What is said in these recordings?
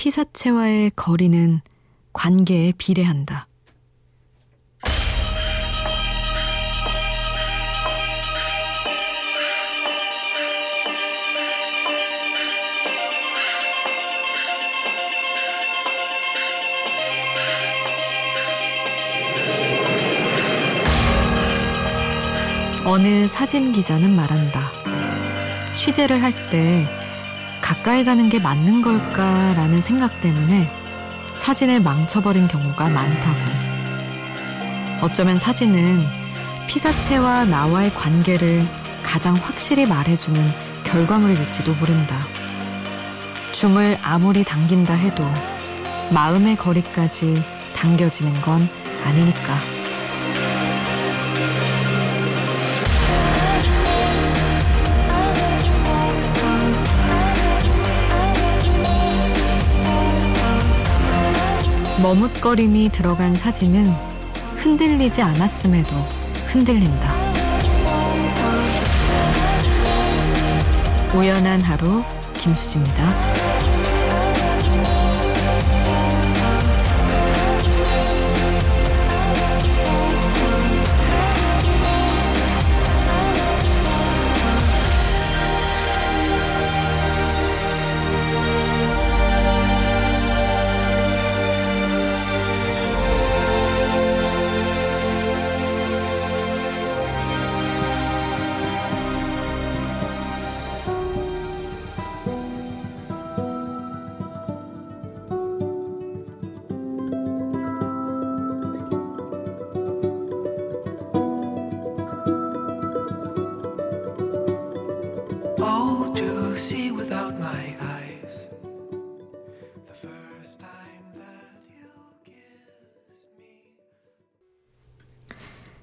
피사체와의 거리는 관계에 비례한다. 어느 사진 기자는 말한다. 취재를 할 때 가까이 가는 게 맞는 걸까라는 생각 때문에 사진을 망쳐버린 경우가 많다고. 어쩌면 사진은 피사체와 나와의 관계를 가장 확실히 말해주는 결과물일지도 모른다. 줌을 아무리 당긴다 해도 마음의 거리까지 당겨지는 건 아니니까. 머뭇거림이 들어간 사진은 흔들리지 않았음에도 흔들린다. 우연한 하루 김수지입니다.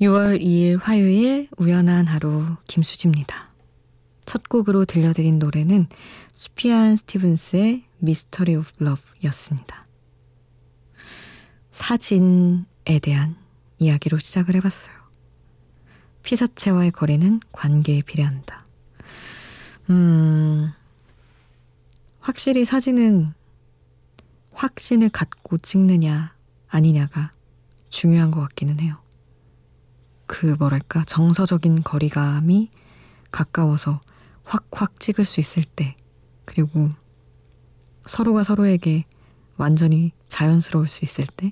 6월 2일 화요일 우연한 하루 김수지입니다. 첫 곡으로 들려드린 노래는 수피안 스티븐스의 Mystery of Love였습니다. 사진에 대한 이야기로 시작을 해봤어요. 피사체와의 거리는 관계에 비례한다. 음, 확실히 사진은 확신을 갖고 찍느냐 아니냐가 중요한 것 같기는 해요. 그 뭐랄까 정서적인 거리감이 가까워서 확확 찍을 수 있을 때 그리고 서로가 서로에게 완전히 자연스러울 수 있을 때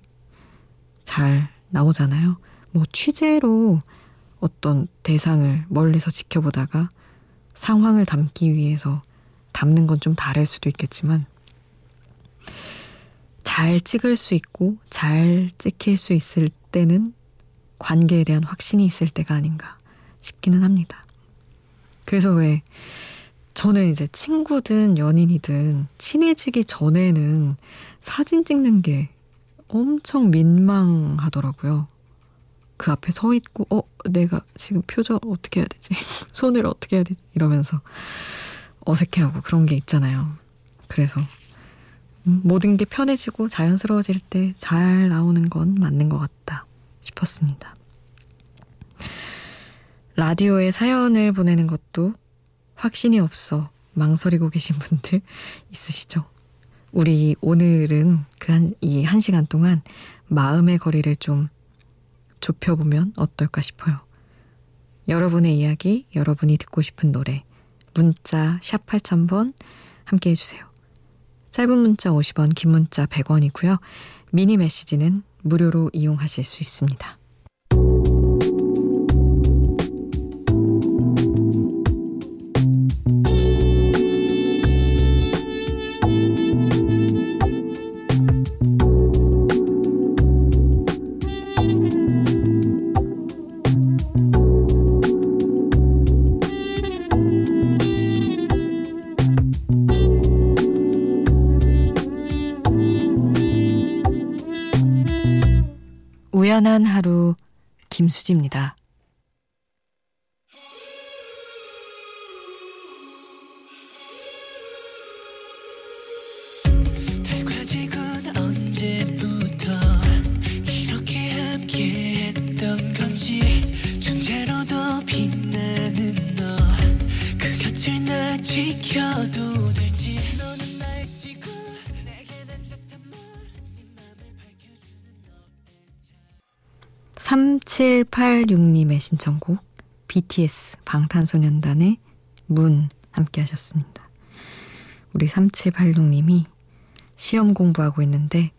잘 나오잖아요. 뭐 취재로 어떤 대상을 멀리서 지켜보다가 상황을 담기 위해서 담는 건 좀 다를 수도 있겠지만 잘 찍을 수 있고 잘 찍힐 수 있을 때는 관계에 대한 확신이 있을 때가 아닌가 싶기는 합니다. 그래서 왜 저는 이제 친구든 연인이든 친해지기 전에는 사진 찍는 게 엄청 민망하더라고요. 그 앞에 서 있고, 어, 내가 지금 표정 어떻게 해야 되지? 손을 어떻게 해야 되지? 이러면서 어색해하고 그런 게 있잖아요. 그래서 음, 모든 게 편해지고 자연스러워질 때 잘 나오는 건 맞는 것 같다. 싶었습니다. 라디오에 사연을 보내는 것도 확신이 없어 망설이고 계신 분들 있으시죠? 우리 오늘은 그 한, 이 한 시간 동안 마음의 거리를 좀 좁혀보면 어떨까 싶어요. 여러분의 이야기, 여러분이 듣고 싶은 노래, 문자 샵 8000번 함께 해주세요. 짧은 문자 50원, 긴 문자 100원이고요. 미니 메시지는 무료로 이용하실 수 있습니다. 우연한 하루 김수지입니다. 지켜 3786님의 신청곡 BTS 방탄소년단의 문 함께 하셨습니다. 우리 3786님이 시험 공부하고 있는데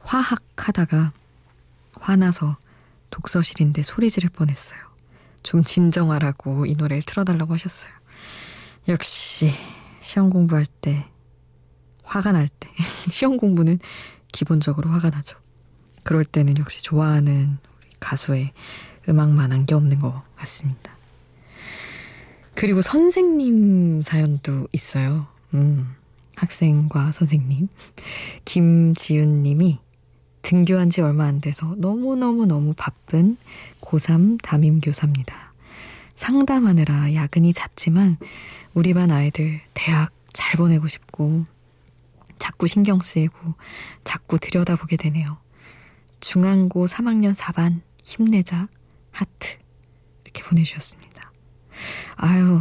화학 하다가 화나서 독서실인데 소리 지를 뻔했어요. 좀 진정하라고 이 노래를 틀어달라고 하셨어요. 역시 시험 공부할 때 화가 날 때 시험 공부는 기본적으로 화가 나죠. 그럴 때는 역시 좋아하는 가수의 음악만한 게 없는 것 같습니다. 그리고 선생님 사연도 있어요. 음, 학생과 선생님. 김지윤 님이 등교한 지 얼마 안 돼서 너무너무너무 바쁜 고3 담임교사입니다. 상담하느라 야근이 잦지만 우리 반 아이들 대학 잘 보내고 싶고 자꾸 신경 쓰이고 자꾸 들여다보게 되네요. 중앙고 3학년 4반 힘내자 하트 이렇게 보내주셨습니다. 아유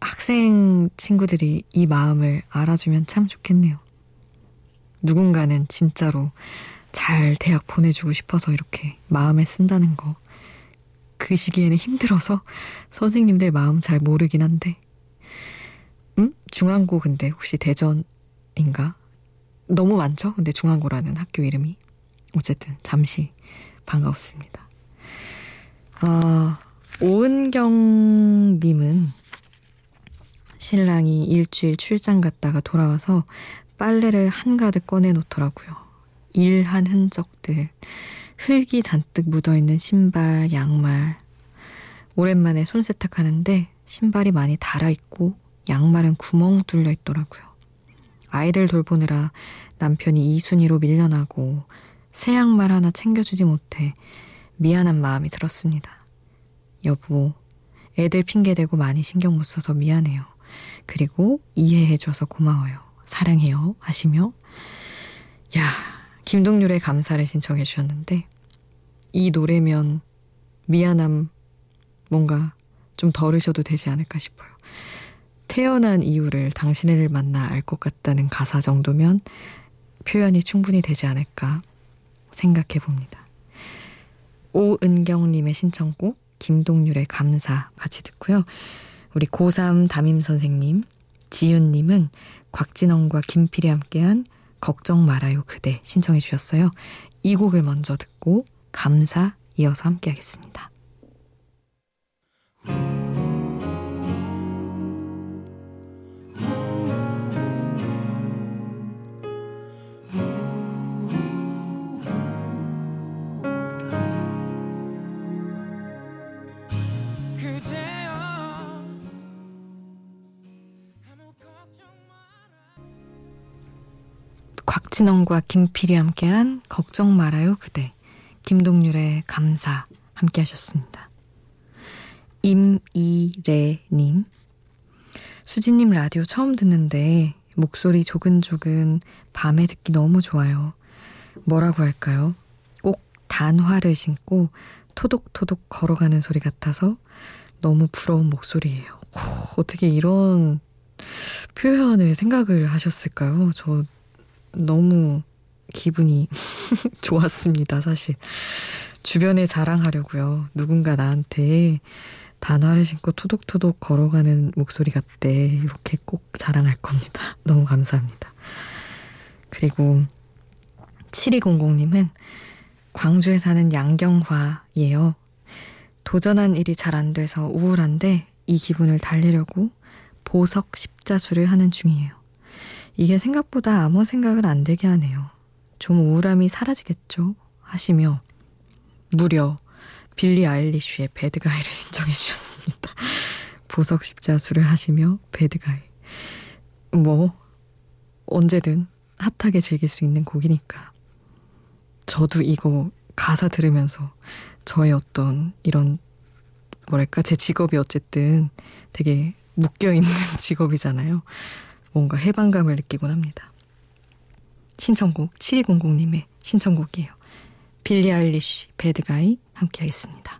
학생 친구들이 이 마음을 알아주면 참 좋겠네요. 누군가는 진짜로 잘 대학 보내주고 싶어서 이렇게 마음에 쓴다는 거. 그 시기에는 힘들어서 선생님들 마음 잘 모르긴 한데. 음? 중앙고 근데 혹시 대전인가? 너무 많죠? 근데 중앙고라는 학교 이름이. 어쨌든 잠시 반갑습니다. 아, 오은경님은 신랑이 일주일 출장 갔다가 돌아와서 빨래를 한가득 꺼내 놓더라고요. 일한 흔적들, 흙이 잔뜩 묻어있는 신발, 양말. 오랜만에 손 세탁하는데 신발이 많이 닳아있고 양말은 구멍 뚫려 있더라고요. 아이들 돌보느라 남편이 이순위로 밀려나고 새 양말 하나 챙겨주지 못해 미안한 마음이 들었습니다. 여보, 애들 핑계대고 많이 신경 못 써서 미안해요. 그리고 이해해줘서 고마워요. 사랑해요. 하시며, 야, 김동률의 감사를 신청해 주셨는데, 이 노래면 미안함 뭔가 좀 덜으셔도 되지 않을까 싶어요. 태어난 이유를 당신을 만나 알 것 같다는 가사 정도면 표현이 충분히 되지 않을까 생각해 봅니다. 오은경님의 신청곡 김동률의 감사 같이 듣고요. 우리 고3 담임 선생님 지윤님은 곽진원과 김필이 함께한 걱정 말아요 그대 신청해 주셨어요. 이 곡을 먼저 듣고 감사 이어서 함께 하겠습니다. 박진원과 김필이 함께한 걱정 말아요 그대 김동률의 감사 함께 하셨습니다. 임이래님 수진님 라디오 처음 듣는데 목소리 조근조근 밤에 듣기 너무 좋아요. 뭐라고 할까요? 꼭 단화를 신고 토독토독 걸어가는 소리 같아서 너무 부러운 목소리예요. 오, 어떻게 이런 표현을 생각을 하셨을까요? 저 너무 기분이 좋았습니다, 사실. 주변에 자랑하려고요. 누군가 나한테 단화를 신고 토독토독 걸어가는 목소리 같대. 이렇게 꼭 자랑할 겁니다. 너무 감사합니다. 그리고 7200님은 광주에 사는 양경화예요. 도전한 일이 잘 안 돼서 우울한데 이 기분을 달래려고 보석 십자수를 하는 중이에요. 이게 생각보다 아무 생각을 안 들게 하네요. 좀 우울함이 사라지겠죠? 하시며 무려 빌리 아일리쉬의 배드가이를 신청해 주셨습니다. 보석 십자수를 하시며 배드가이. 뭐 언제든 핫하게 즐길 수 있는 곡이니까. 저도 이거 가사 들으면서 저의 어떤 이런 뭐랄까 제 직업이 어쨌든 되게 묶여 있는 직업이잖아요. 뭔가 해방감을 느끼곤 합니다. 신청곡 7200님의 신청곡이에요. 빌리 아일리쉬 배드가이 함께 하겠습니다.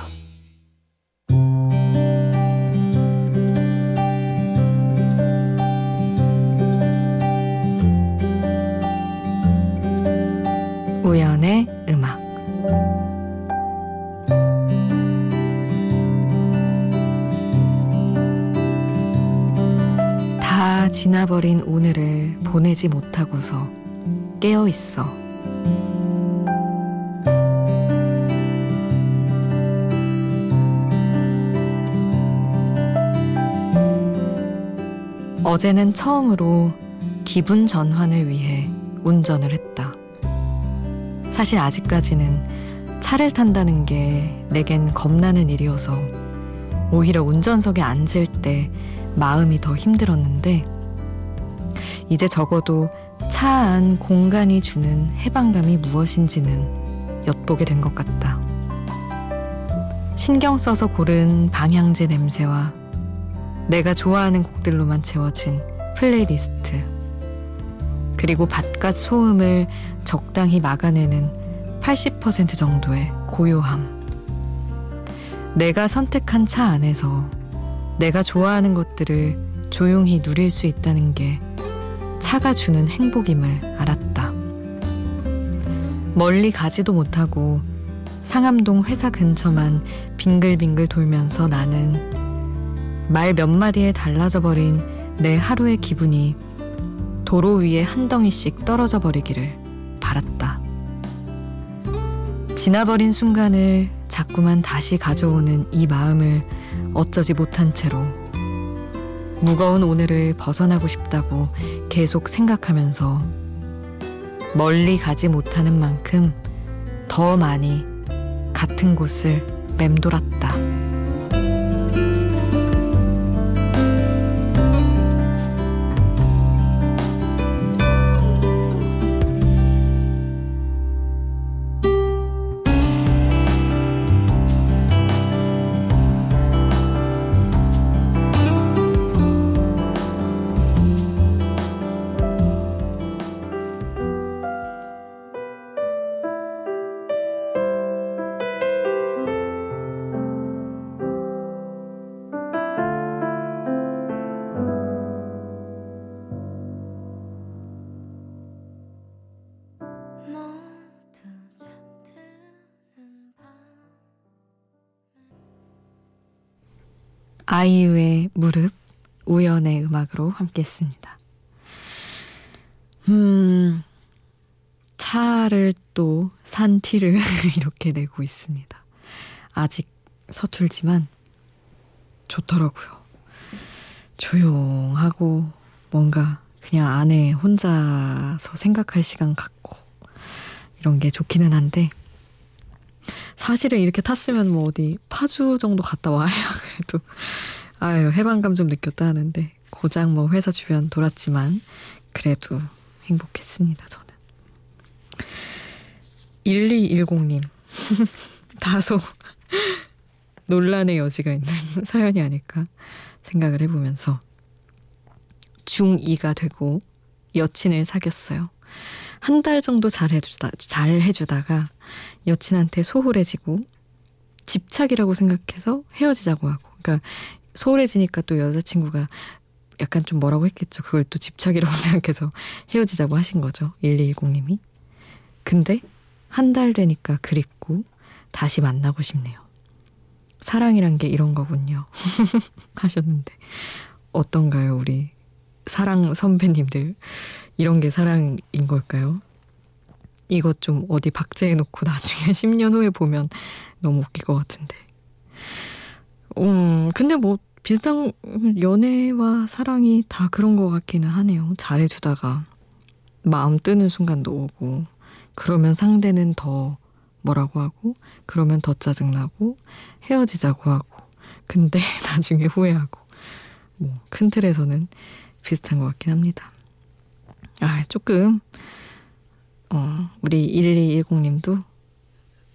다 지나버린 오늘을 보내지 못하고서 깨어 있어. 어제는 처음으로 기분 전환을 위해 운전을 했다. 사실 아직까지는 차를 탄다는 게 내겐 겁나는 일이어서 오히려 운전석에 앉을 때 마음이 더 힘들었는데 이제 적어도 차 안 공간이 주는 해방감이 무엇인지는 엿보게 된 것 같다. 신경 써서 고른 방향제 냄새와 내가 좋아하는 곡들로만 채워진 플레이리스트. 그리고 바깥 소음을 적당히 막아내는 80% 정도의 고요함. 내가 선택한 차 안에서 내가 좋아하는 것들을 조용히 누릴 수 있다는 게 차가 주는 행복임을 알았다. 멀리 가지도 못하고 상암동 회사 근처만 빙글빙글 돌면서 나는 말 몇 마디에 달라져 버린 내 하루의 기분이 도로 위에 한 덩이씩 떨어져 버리기를 바랐다. 지나버린 순간을 자꾸만 다시 가져오는 이 마음을 어쩌지 못한 채로 무거운 오늘을 벗어나고 싶다고 계속 생각하면서 멀리 가지 못하는 만큼 더 많이 같은 곳을 맴돌았다. 아이유의 무릎, 우연의 음악으로 함께 했습니다. 음, 차를 또 산 티를 이렇게 내고 있습니다. 아직 서툴지만 좋더라고요. 조용하고 뭔가 그냥 안에 혼자서 생각할 시간 갖고 이런 게 좋기는 한데 사실은 이렇게 탔으면 뭐 어디 파주 정도 갔다 와야 그래도 아유 해방감 좀 느꼈다 하는데 고장 뭐 회사 주변 돌았지만 그래도 행복했습니다 저는 1210님 다소 논란의 여지가 있는 사연이 아닐까 생각을 해보면서 중2가 되고 여친을 사귀었어요. 한 달 정도 잘 해주다, 잘 해주다가 여친한테 소홀해지고 집착이라고 생각해서 헤어지자고 하고. 그러니까 소홀해지니까 또 여자친구가 약간 좀 뭐라고 했겠죠. 그걸 또 집착이라고 생각해서 헤어지자고 하신 거죠. 1210님이. 근데 한 달 되니까 그립고 다시 만나고 싶네요. 사랑이란 게 이런 거군요. 하셨는데 어떤가요, 우리 사랑 선배님들? 이런 게 사랑인 걸까요? 이것 좀 어디 박제해 놓고 나중에 10년 후에 보면 너무 웃길 것 같은데. 음, 근데 뭐 비슷한 연애와 사랑이 다 그런 것 같기는 하네요. 잘해주다가 마음 뜨는 순간도 오고, 그러면 상대는 더 뭐라고 하고, 그러면 더 짜증나고, 헤어지자고 하고, 근데 나중에 후회하고. 뭐 큰 틀에서는 비슷한 것 같긴 합니다. 아 조금 어 우리 1210님도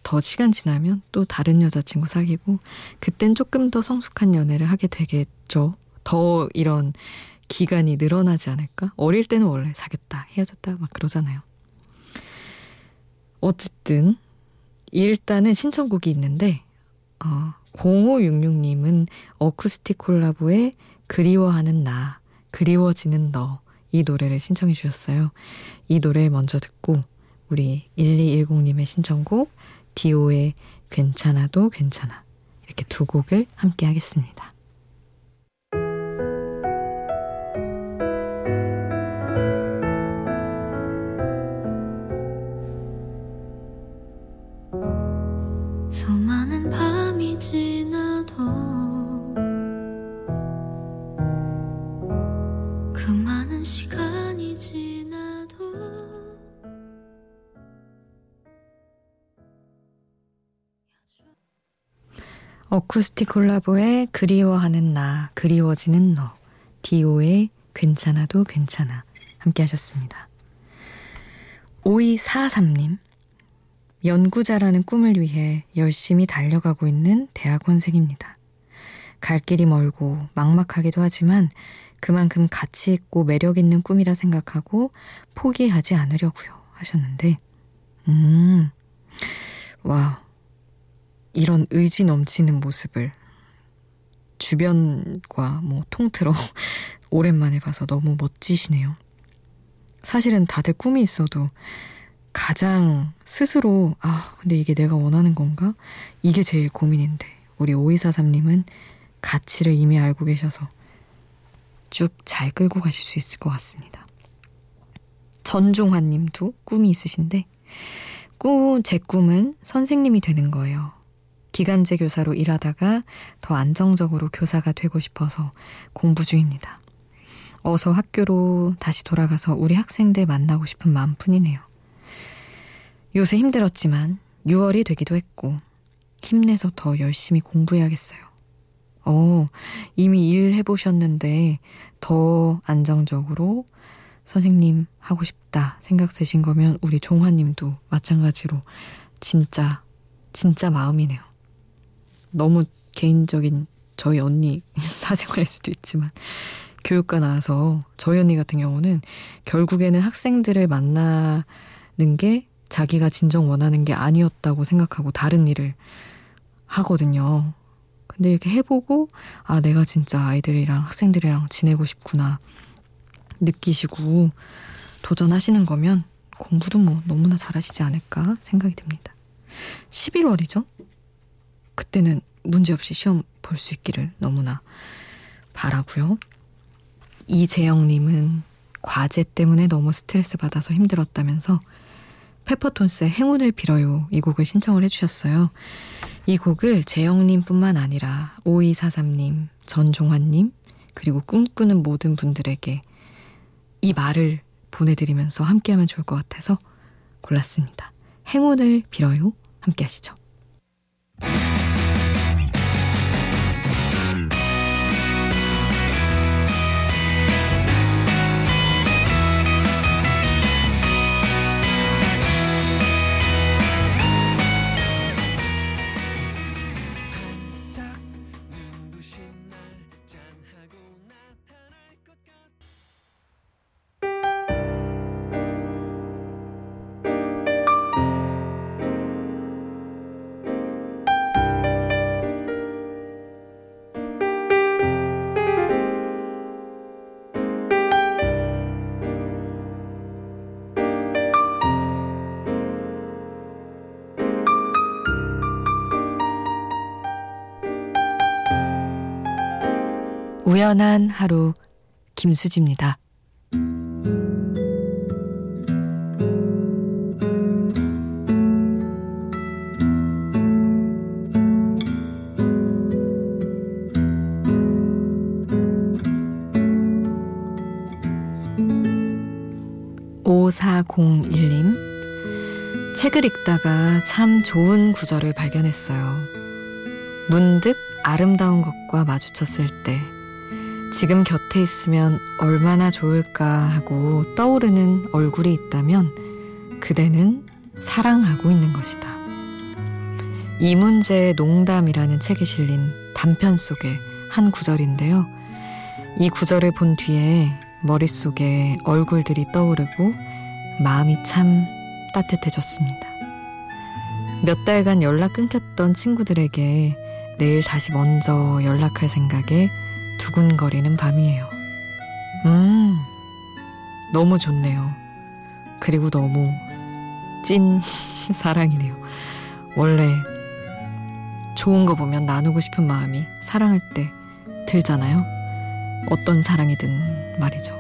더 시간 지나면 또 다른 여자친구 사귀고 그땐 조금 더 성숙한 연애를 하게 되겠죠. 더 이런 기간이 늘어나지 않을까? 어릴 때는 원래 사귀었다, 헤어졌다 막 그러잖아요. 어쨌든 일단은 신청곡이 있는데 어, 0566님은 어쿠스틱 콜라보의 그리워하는 나, 그리워지는 너 이 노래를 신청해 주셨어요. 이 노래 먼저 듣고 우리 1210님의 신청곡 디오의 괜찮아도 괜찮아 이렇게 두 곡을 함께 하겠습니다. 어쿠스틱 콜라보의 그리워하는 나, 그리워지는 너, 디오의 괜찮아도 괜찮아 함께 하셨습니다. 5243님 연구자라는 꿈을 위해 열심히 달려가고 있는 대학원생입니다. 갈 길이 멀고 막막하기도 하지만 그만큼 가치 있고 매력 있는 꿈이라 생각하고 포기하지 않으려고요 하셨는데 음. 와. 이런 의지 넘치는 모습을 주변과 뭐 통틀어 오랜만에 봐서 너무 멋지시네요. 사실은 다들 꿈이 있어도 가장 스스로 아 근데 이게 내가 원하는 건가? 이게 제일 고민인데 우리 오이사삼님은 가치를 이미 알고 계셔서 쭉 잘 끌고 가실 수 있을 것 같습니다. 전종환님도 꿈이 있으신데 꿈, 제 꿈은 선생님이 되는 거예요. 기간제 교사로 일하다가 더 안정적으로 교사가 되고 싶어서 공부 중입니다. 어서 학교로 다시 돌아가서 우리 학생들 만나고 싶은 마음뿐이네요. 요새 힘들었지만 6월이 되기도 했고 힘내서 더 열심히 공부해야겠어요. 어, 이미 일 해보셨는데 더 안정적으로 선생님 하고 싶다 생각 드신 거면 우리 종화님도 마찬가지로 진짜 진짜 마음이네요. 너무 개인적인 저희 언니 사생활일 수도 있지만 교육과 나와서 저희 언니 같은 경우는 결국에는 학생들을 만나는 게 자기가 진정 원하는 게 아니었다고 생각하고 다른 일을 하거든요. 근데 이렇게 해보고 아 내가 진짜 아이들이랑 학생들이랑 지내고 싶구나 느끼시고 도전하시는 거면 공부도 뭐 너무나 잘하시지 않을까 생각이 듭니다. 11월이죠? 그때는 문제없이 시험 볼 수 있기를 너무나 바라고요. 이재영님은 과제 때문에 너무 스트레스 받아서 힘들었다면서 페퍼톤스의 행운을 빌어요 이 곡을 신청을 해주셨어요. 이 곡을 재영님뿐만 아니라 5243님, 전종환님 그리고 꿈꾸는 모든 분들에게 이 말을 보내드리면서 함께하면 좋을 것 같아서 골랐습니다. 행운을 빌어요 함께 하시죠. 우연한 하루 김수지입니다. 오사공일님 책을 읽다가 참 좋은 구절을 발견했어요. 문득 아름다운 것과 마주쳤을 때 지금 곁에 있으면 얼마나 좋을까 하고 떠오르는 얼굴이 있다면 그대는 사랑하고 있는 것이다. 이 문제의 농담이라는 책에 실린 단편 속의 한 구절인데요. 이 구절을 본 뒤에 머릿속에 얼굴들이 떠오르고 마음이 참 따뜻해졌습니다. 몇 달간 연락 끊겼던 친구들에게 내일 다시 먼저 연락할 생각에 두근거리는 밤이에요. 음, 너무 좋네요. 그리고 너무 찐 사랑이네요. 원래 좋은 거 보면 나누고 싶은 마음이 사랑할 때 들잖아요. 어떤 사랑이든 말이죠.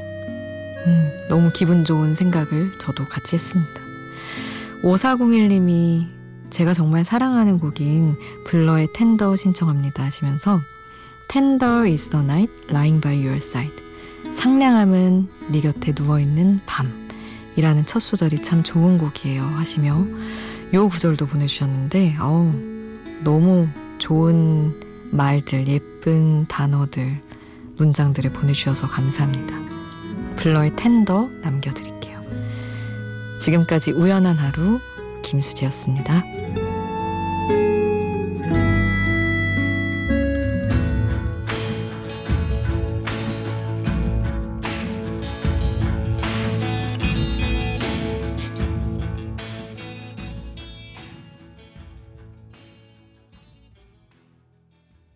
음, 너무 기분 좋은 생각을 저도 같이 했습니다. 5401님이 제가 정말 사랑하는 곡인 블러의 텐더 신청합니다 하시면서 Tender is the night lying by your side. 상냥함은 네 곁에 누워있는 밤 이라는 첫 소절이 참 좋은 곡이에요. 하시며 요 구절도 보내주셨는데 어우 너무 좋은 말들 예쁜 단어들 문장들을 보내주셔서 감사합니다. 블러의 텐더 남겨드릴게요. 지금까지 우연한 하루 김수지였습니다.